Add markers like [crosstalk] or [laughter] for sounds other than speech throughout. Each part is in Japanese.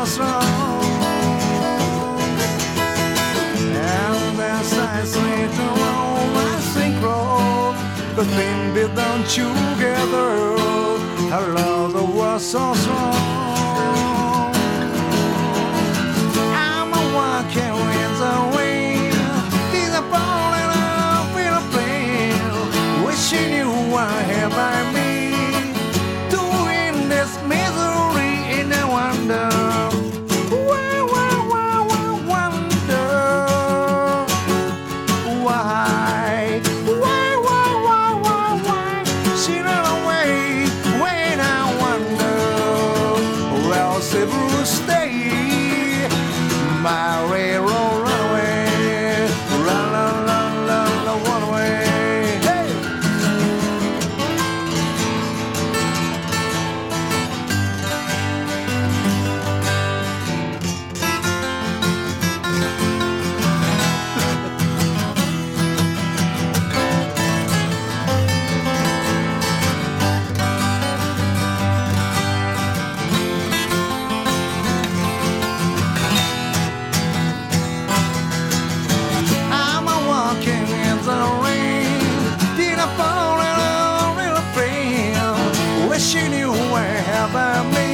was wrong. And as I my the thing we done together, our love was so strong. You were by me.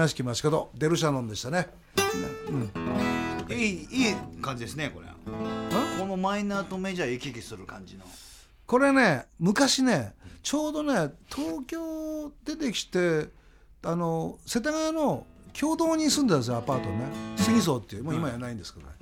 で、えー、悲しき街角デルシャノンでしたね。いいいい感じですねこれ。このマイナーとメジャー行き来する感じの。これね昔ねちょうどね東京出てきてあの世田谷の共同に住んでたんですよアパートね。杉荘っていうもう今やないんですけどね、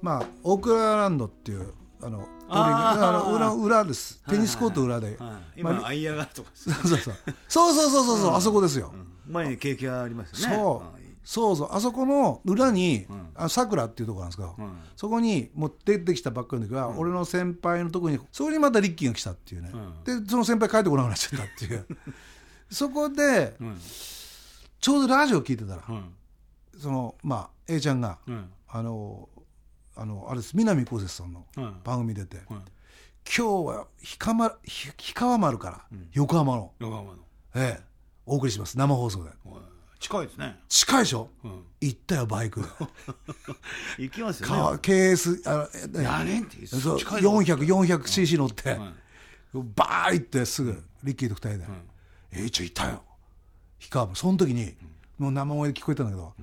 まあオークラランドっていうあのあの裏裏です、テニスコート裏で、今アイアガとか、そうそうそうそう。そうそう、あそこですよ、前に景気がありますそう。そうそう。あそこの裏にさくらっていうとこなんですけど、そこにもう出てきたばっかりの時は、俺の先輩のとこにそこにまたリッキーが来たっていうね、でその先輩帰ってこなくなっちゃったっていう。[laughs] そこで、ちょうどラジオ聞いてたら、そのまあ A ちゃんが、あのあのあれです南こうせつさんのうん番組出て、ん今日は氷川ひ氷川丸から横浜の、横浜の。ええ。お送りします。生放送で。近いですね。近いでしょ、ん。行ったよバイクで。[laughs] 行きますよかね KS あの何ってそう近いぞ 400400cc 乗って、んバー行ってすぐリッキーと二人で「えいちゃんいたよ」氷川もその時に、もう生声で聞こえたんだけど「あ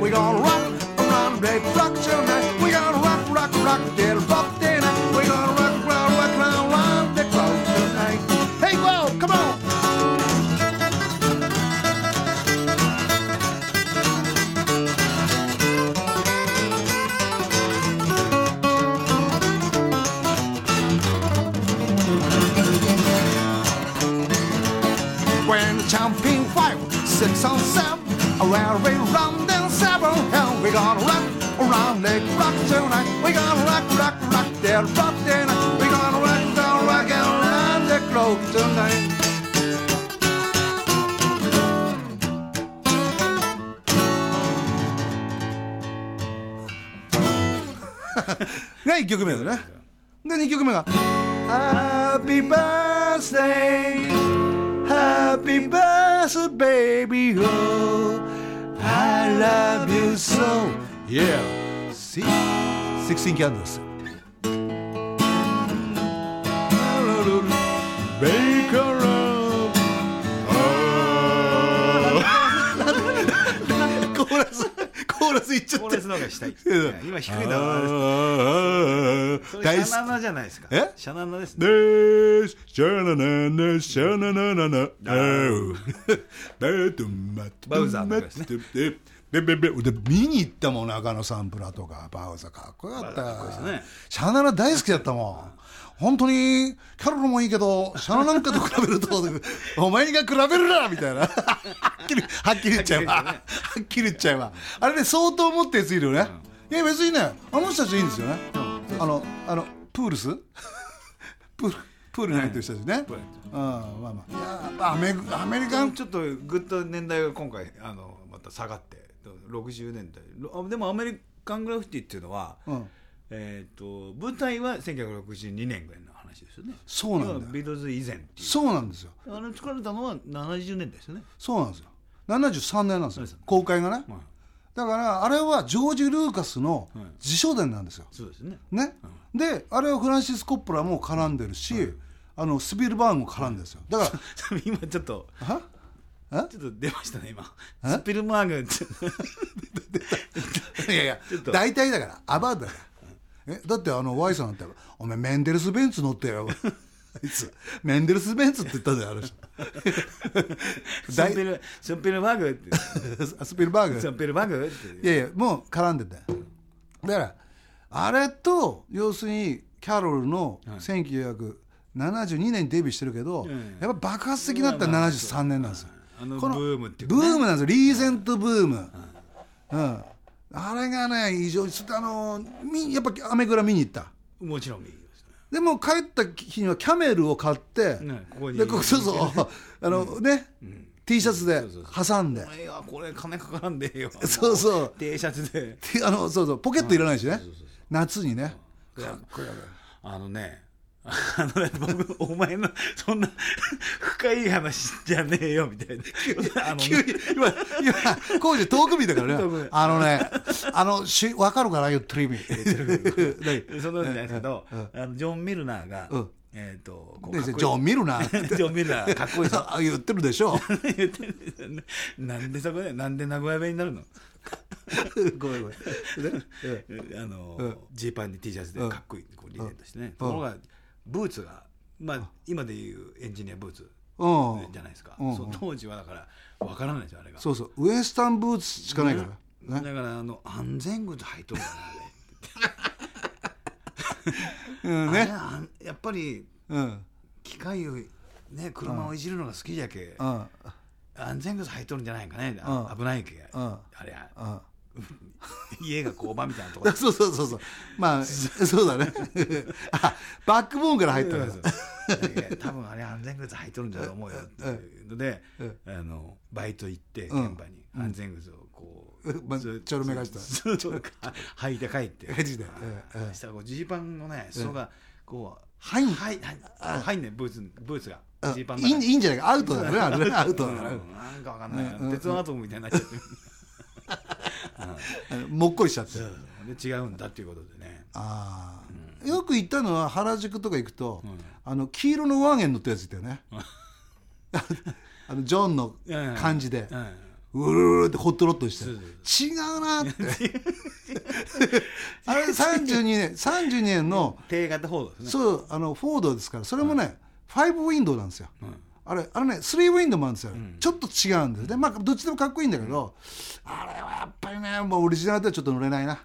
We gonna rock around the rock tonight」「We gonna rock, rock, rock till [laughs] が1曲目のね。で、2曲目が。Happy birthday!Happy birthday, baby! Oh, I love you so!Yeah!See?16 Candles. Baby! ーラスいっちゃって。コーラスの方がしたい。[laughs] うん。今低いのはあれあー。それ大好シャナナじゃないですか。え？シャナナですきねですシャナナナシャナナナナあうバウ [laughs] トマト。バウザーの声ですね。でででで見に行ったもん中野サンプラーとか。バウザーかっこよかった。シャナナ大好きだったもん本当にキャロルもいいけどシャナなんかと比べると [laughs] お前にが比べるなみたいな。はっきりはっきり言っちゃえば。はっきり言っちゃえば。あれね相当思ってやついるよね、いや別にねあの人たちいいんですよね、あのあのプールス？プールプールに入ってる人たちね、うんまあまあ。いやアメアメリカン？ちょっとぐっと年代が今回あのまた下がって60年代でもアメリカングラフィティっていうのは、うんえー、と舞台は1962年ぐらいの話ですよね。そうなんだビートルズ以前っていう。そうなんですよ。あの作られたのは70年代ですよね、そうなんですよ。73年なんですよ。公開がね。はい。だからあれはジョージ・ルーカスの自書伝なんですよ、そうですね。ね、であれはフランシス・コッポラも絡んでるし、あのスピルバーグも絡んでるんですよ。だか [laughs] 今ちょっとらはちょっと出ましたね今。スピルマーグ。っ [laughs] ていやいや大体だからアバウトだからえだってあの Y さんって「お前メンデルス・ベンツ乗ってよ」[laughs] あいつ。メンデルス・ベンツって言ったんだよあの人。[laughs] スピルスピルマーグって。[laughs] スピルバーグ。スピルマーグって。いやいやもう絡んでたよ。だからあれと要するにキャロルの1972年にデビューしてるけど、ん。やっぱ爆発的になったら73年なんですよ、あのこのブームっていうかね。ブームなんですよ。リーゼントブーム、うんあれがね異常にあのみやっぱアメグラ見に行った。もちろんいいですね。でも帰った日にはキャメルを買って、ねここに。でここそうそう。あの、ね、T シャツで挟んで。いやこれ金かからんでええよ。[laughs] そうそう。T シャツで。て [laughs] あのそうそう。ポケットいらないしね、夏にね。あのねあのね僕お前のそんな深い話じゃねえよみたいな。あのね急に今今工事遠く見たからね。あのねあのし分かるかな [laughs] 言ってる。意味何そのないですけど、あのジョン・ミルナーが、うん。えっ、とこうねかっこいい。ジョン見るなジョン・ミルナーかっこいいでしょあ言ってるでしょ。[laughs] 言ってる。んですよねなんでそこでなんで名古屋弁になるの？[laughs] ごめんごめん。ねあのジーパンに T シャツでかっこいいこうリゼントしてね、ところがブーツがまあ今でいうエンジニアブーツうん。じゃないですか、うんそう当時はだからわからないですよあれが。そうそう。ウエスタンブーツしかないから、ね。だからあの安全靴履いとるから [laughs] うんね。やっぱりうん。機械をね車をいじるのが好きじゃけ、うん。安全靴履いとるんじゃないかね、うん。危ないけ、うん。あれうん家が工場みたいなとこ。ろ [laughs] そうそうそうそう。まあそうだね。あバックボーンから入ったからいや多分あれ安全靴履いとるんだと思うよっていうので、あのバイト行って現うん。場に。安全靴をこう、まずちょろめがした？履いて帰って。マジで？うんうんそしたらジーパンのね裾がこう入ん？はいはい入んねんブーツブーツが。うんジーパンいいんじゃないか？アウトだねあれね。アウトだかなんかわかんない鉄のアトムみたいになっちゃって [laughs] もっこりしちゃって違うんだっていうことでね。ああよく行ったのは原宿とか行くとあの黄色のワーゲン乗ったやついたよね。[laughs] あのジョンの感じで。うるるってホットロットして。違うなって。[laughs] あれ32年32年の低型フォードですね。そうあのフォードですからそれもね、5ウィンドウなんですよ、あれあれね3ウィンドウもあるんですよ、ちょっと違うんです。ねまあどっちでもかっこいいんだけど、あれはやっぱりねもうオリジナルではちょっと乗れないな、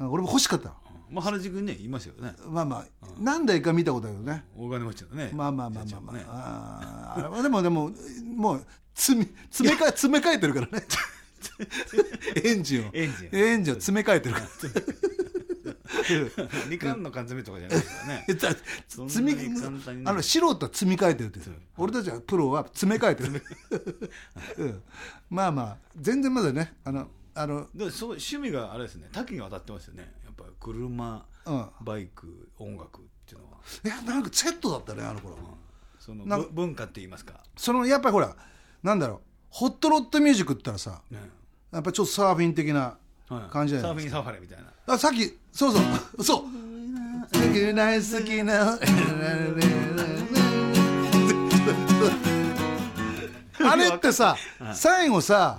うん。俺も欲しかった。まあ原宿にねいますよね。まあまあ、何台か見たことあるよね。大金持ちのねまあまあまあまあまあ、ね。あーあれはでもでももう詰め詰め替え詰め替えてるからね。[laughs] エンジンを。エンジン。エンジンを詰め替えてるから [laughs] 二冠の缶詰とかじゃないですからね [laughs] 積みあの素人は積み替えてるって俺たちはプロは詰め替えてる、[laughs] うん、まあまあ全然まだねあのあのでそう趣味があれですね。多岐にわたってますよね。やっぱ車、うん。バイク音楽っていうのは。いやなんかセットだったねあの頃、そのな文化って言いますか、そのやっぱりほらなんだろう。ホットロットミュージックって言ったらさね。やっぱちょっとサーフィン的なはい感じじゃないですサーフィンサファレみたいな。かあさっきそうそう。そう。好きな好きなあれってさ最後さ、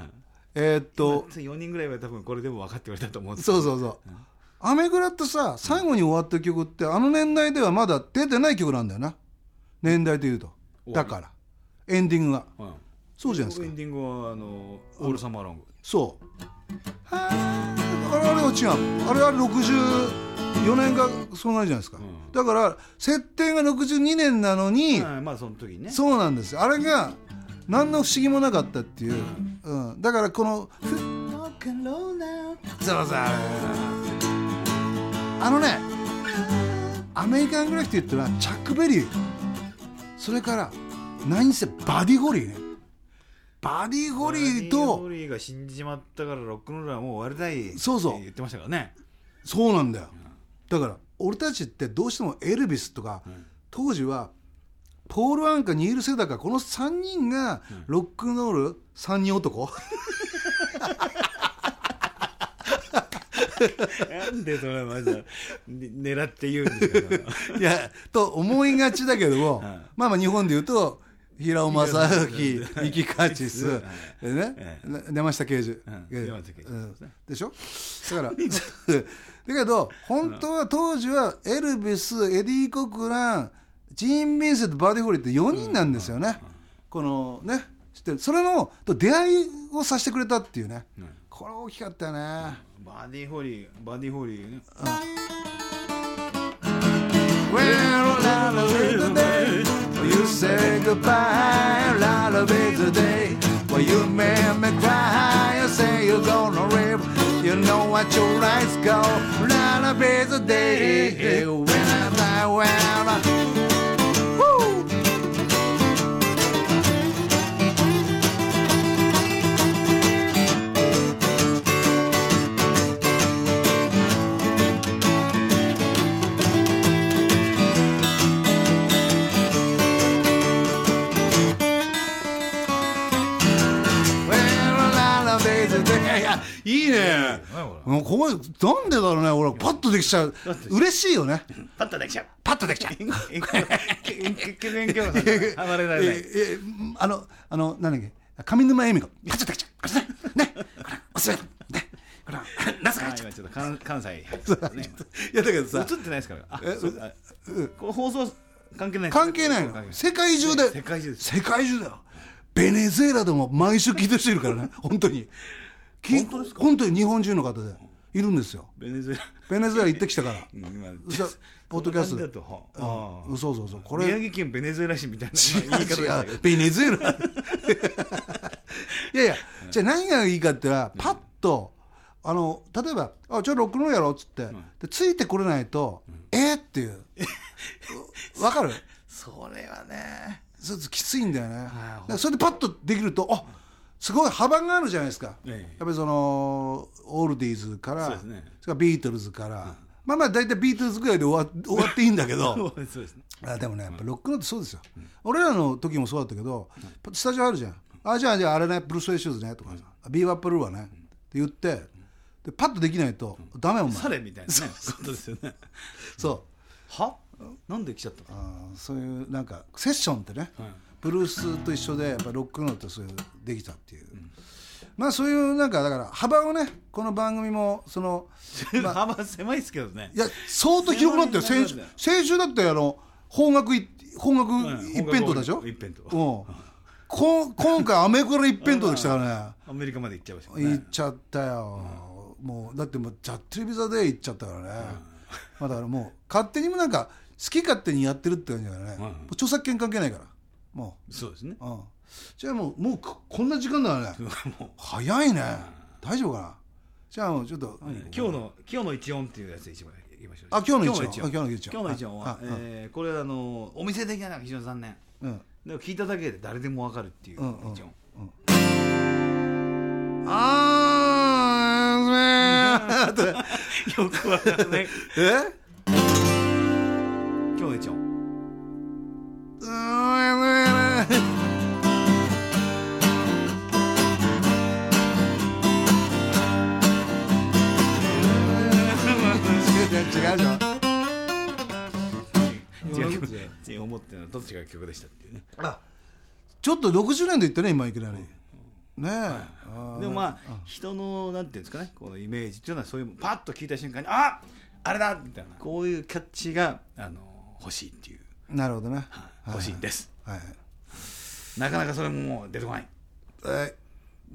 ええーっと4人ぐらいは多分これでも分かってくれたと思うんですそうそうそう「アメグラ」ってさ最後に終わった曲ってあの年代ではまだ出てない曲なんだよな。年代でいうと。だから。エンディングが。うん。そうじゃないですか。エンディングはあのオールサマーロング。そう。はああれあれは違う。あれは64年がそうなるじゃないですか、だから設定が62年なのに、はいまあその時にね。そうなんですよ。あれが何の不思議もなかったっていう、うん、だからこのふそうそうあのねアメリカングラフィティっていうのはチャック・ベリーそれから何せバディ・ホリーねバディ・ホリーバディとホリーが死んじまったからロックンロールはもう終わりたいそうそう。って言ってましたからね。そうなんだよ。だから俺たちってどうしてもエルビスとか、当時はポール・アンカニール・セダカこの3人がロックンロール3人男？なんでそれまず狙って言うんですか？[laughs] いやと思いがちだけども、まあまあ日本で言うと平尾昌晃ミッキー・カーチス。でね、えな山下敬二郎、でしょ？だから。[laughs] だけど本当は当時はエルビスエディ・コクランジーン・ビンセントバディ・ホリーって4人なんですよね、このね知ってる？それのと出会いをさせてくれたっていうね、これ大きかったよね、バディホリーバディホリーね。Well, a it today. You say goodbye, watch your lights go. Nine days a day when I fly. やいいね。もうここなんでだろうね。俺パッとできちゃう。嬉しいよね。パッとできちゃう。パッとできちゃう。あのあのなんだっけ？上沼恵美子。パッとできちゃう。ねね。これおすすめ。ね。これなぜか？ちょっと関関西いやだけどさ。映ってないですから。あ放送関係ない関係ないの？世界中で。世界中です。世界中だよ。ベネズエラでも毎週聞いてる人いるからね。本当にき本当に日本中の方でいるんですよ。ベネズエラ。ベネズエラ行ってきたから。[laughs] ポッドキャストで。うん。そうそうそう。こあ宮れ城県ベネズエラ市みたいな言い方 [laughs] 違う。ベネズエラ。[laughs] いやいやじゃあ何がいいかって言ったらパッとあの例えば「あじゃあロックンロールやろ」っつって、でついてこれないと「えっ?」っていう。わかる？それはね。ちょっときついんだよね。それでパッとできるとあすごい幅があるじゃないですか、ええ。やっぱりそのオールディーズからそね。それからビートルズから、まあまあ大体ビートルズぐらいで終わ終わっていいんだけど。[laughs] そうですね。あでもねやっぱロックンロールってそうですよ、俺らの時もそうだったけど、スタジオあるじゃん。あじゃあじゃああれね Blue Suede Shoes ねとかさ、 Be-Bop-A-Lula はね、って言ってでパッとできないと、ダメお前。されみたいなねことですよね。そう。は？なんで来ちゃったの？あーそういうなんかセッションってね、ブルースと一緒でやっぱロックンロールってそういうできたっていう、まあそういうなんかだから幅をねこの番組もその [laughs] まあ幅狭いですけどね。いや相当広くなってる。先週先週だってあの邦楽い邦楽うん一辺倒でしょ、一辺倒。うん。こ今回アメコラ一辺倒でしたから [laughs] アメリカまで行っちゃいましたね。行ねっちゃったよ、もうだってもうジャッテレビザで行っちゃったからね、まあだからもう勝手にもなんか好き勝手にやってるって感じだからね、うん。著作権関係ないからもそうですね。う、うん、じゃあもうもうここんな時間だね。[laughs] もう。早いね。大丈夫かな？じゃあもうちょっと、今日の今日の一音っていうやつで一番いきましょう。あ今日の一音。今日の一音。今日の一音。はえーこれあのお店的なのが非常に残念。うん。でも聞いただけで誰でもわかるっていううんうん一音。あー [laughs] よくわかんない。[laughs] え？今日の一音違うでしょ違う曲違う思ってるのはどっちが曲でしたっていうね。あちょっと60年で言ったね今いきなりねえ、あーでもまあ人のなんていうんですかねこのイメージっていうのはそういうパッと聞いた瞬間にああれだ！みたいな。こういうキャッチがあの欲しいっていう、なるほどね、はい。欲しいんです。はい。なかなかそれももう出てこない。はい。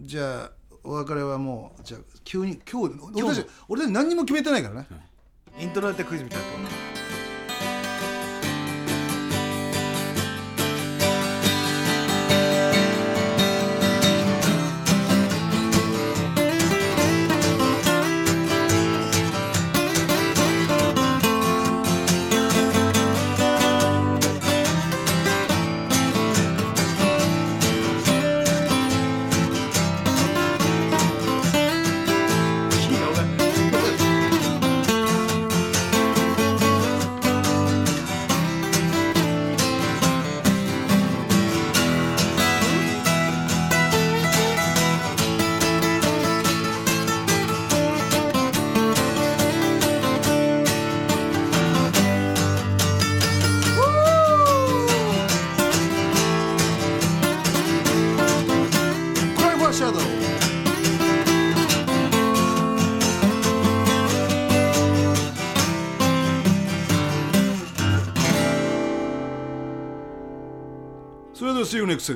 じゃあお別れはもうじゃあ急に今日俺たち俺たち何にも決めてないからね、イントロだってクイズみたいなそ